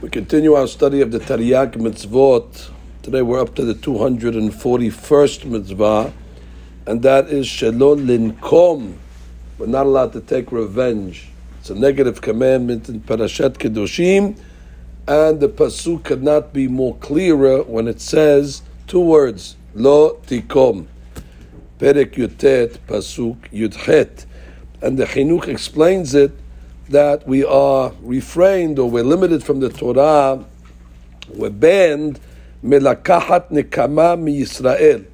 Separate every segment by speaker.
Speaker 1: We continue our study of the Taryag mitzvot. Today we're up to the 241st mitzvah, and that is Shalom Linkom. We're not allowed to take revenge. It's a negative commandment in Parashat Kedoshim, and the pasuk could not be more clearer when it says two words, Lo Tikom. Perek Yutet, pasuk Yudchet. And the Chinuch explains it that we are refrained or we're limited from the Torah, we're banned melakahat nekama mi Yisrael.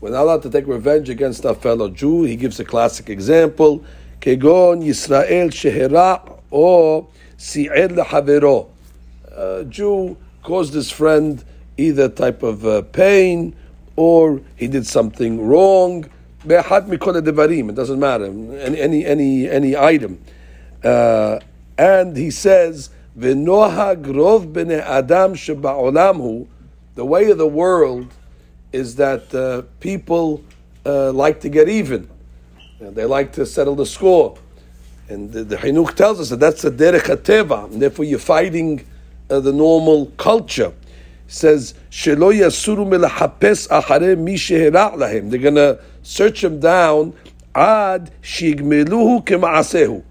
Speaker 1: We're not allowed to take revenge against our fellow Jew. He gives a classic example, kegon Yisrael shehera or si'er lehavero. A Jew caused his friend either type of uh, pain or he did something wrong. It doesn't matter. Any, any, any, any item. Uh, and he says, "V'nohag rov b'nei adam sheba'olam The way of the world is that uh, people uh, like to get even. They like to settle the score. And the, the Chinuch tells us that that's a derech and therefore you're fighting uh, the normal culture. He says, Shelo yasuru melachapes achare mi lahem. They're to search him down ad shigmeluhu kema'asehu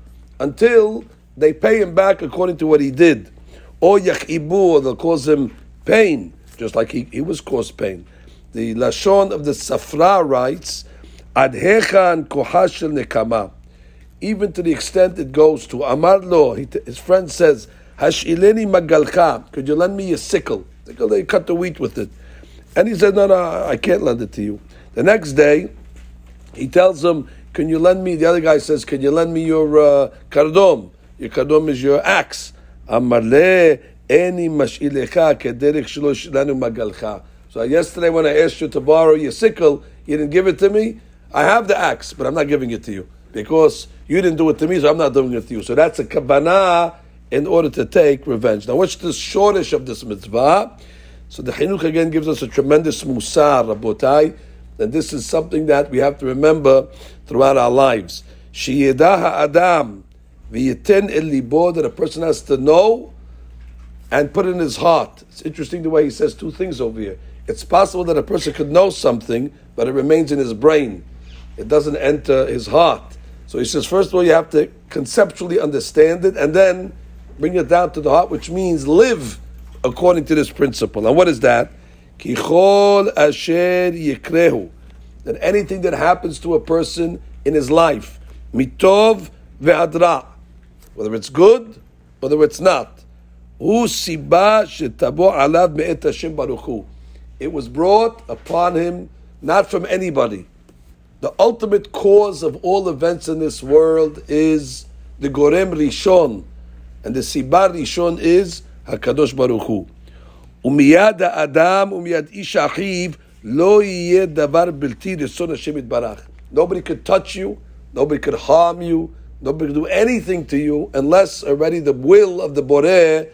Speaker 1: until they pay him back according to what he did. Or yachibu, or they'll cause him pain, just like he, he was caused pain. The Lashon of the Sifra writes, Adhechan kohashel nekama. Even to the extent it goes to Amar lo, his friend says, Hashileni magalcha, could you lend me a sickle? Because They cut the wheat with it. And he said, No, no, I can't lend it to you. The next day, he tells him, can you lend me? The other guy says, Can you lend me your uh, kardom? Your kardom is your axe. Amarle eni mashilecha shlanu magalcha. So yesterday when I asked you to borrow your sickle, you didn't give it to me. I have the axe, but I'm not giving it to you because you didn't do it to me, so I'm not doing it to you. So that's a kavanah in order to take revenge. Now, what's the shortish of this mitzvah? So the chinuch again gives us a tremendous musar, rabotai that this is something that we have to remember throughout our lives. Shiyedah Adam v'yiten el libo that a person has to know and put in his heart. It's interesting the way he says two things over here. It's possible that a person could know something, but it remains in his brain. It doesn't enter his heart. So he says, first of all, you have to conceptually understand it and then bring it down to the heart, which means live according to this principle. And what is that? Kichol asher yikrehu. That anything that happens to a person in his life, mitov ve'adra, whether it's good, whether it's not, hu siba shetabo alav me'et Hashem baruch It was brought upon him not from anybody. The ultimate cause of all events in this world is the Gorem Rishon, and the Sibar Rishon is Hakadosh Baruch Hu. ומיד האדם ומיד איש אחיו לא יהיה דבר בלתי רצון השם יתברך. Nobody could touch you, nobody could harm you, nobody could do anything to you unless already the will of the Boreh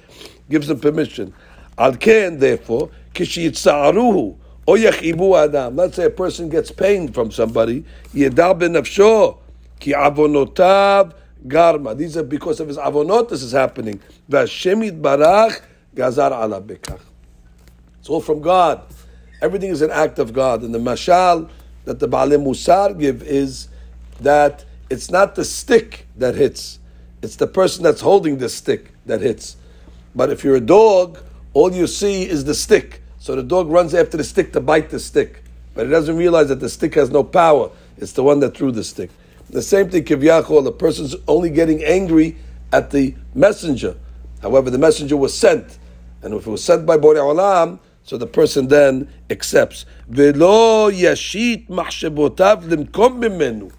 Speaker 1: gives them permission. על כן, therefore, כשיצערוהו או יכאיבו האדם, let's say a person gets pain from somebody, ידע בנפשו כי עוונותיו גרמה. These are because of his עוונות this is happening. והשם יתברך גזר עליו בכך. It's all from God. Everything is an act of God. And the mashal that the Baalei Musar give is that it's not the stick that hits, it's the person that's holding the stick that hits. But if you're a dog, all you see is the stick. So the dog runs after the stick to bite the stick. But it doesn't realize that the stick has no power. It's the one that threw the stick. The same thing, Kivyachol, the person's only getting angry at the messenger. However, the messenger was sent. And if it was sent by Borei Olam, so the person then accepts. Velo yashit machshebotav limkom bimenu.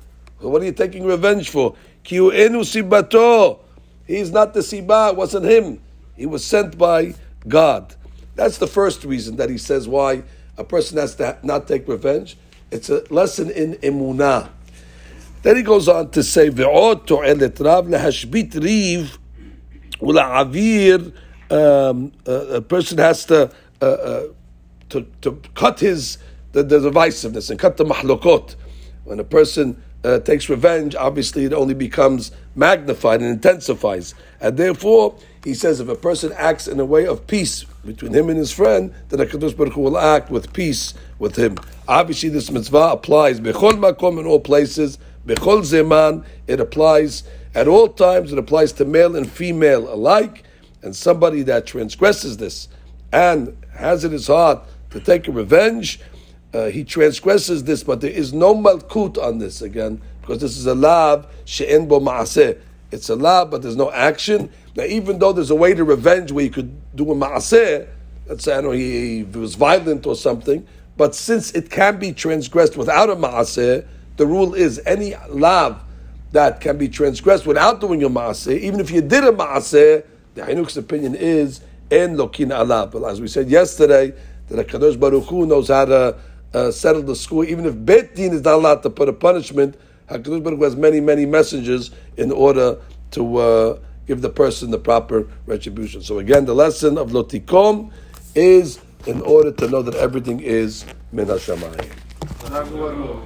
Speaker 1: What are you taking revenge for? Kiu enu sibato. He's not the siba. It wasn't him. He was sent by God. That's the first reason that he says why a person has to not take revenge. It's a lesson in emunah. Then he goes on to say, "Ve'od to'elet rav lehashbit riv ula'avir." Um, a person has to uh, uh, to, to cut his the, the divisiveness and cut the mahlokot. When a person uh, takes revenge, obviously it only becomes magnified and intensifies. And therefore, he says if a person acts in a way of peace between him and his friend, then HaKadosh Baruch Hu will act with peace with him. Obviously, this mitzvah applies bechol makom in all places, bechol zeman, it applies at all times, it applies to male and female alike, and somebody that transgresses this and has in his heart to take revenge, uh, he transgresses this, but there is no malkut on this again, because this is a lav she'en bo ma'aseh. It's a lav, but there's no action. Now, even though there's a way to revenge where you could do a ma'aseh, let's say, I know he, he was violent or something, but since it can be transgressed without a ma'aseh, the rule is any lav that can be transgressed without doing a ma'aseh, even if you did a ma'aseh, the Chinuch's opinion is en lokin alav. But as we said yesterday, that Kadosh Baruch Hu knows how to uh, settle the score, even if Bet Din is not allowed to put a punishment. Hakadosh Baruch Hu has many, many messengers in order to uh, give the person the proper retribution. So again, the lesson of Lotikom is in order to know that everything is min Hashemayim.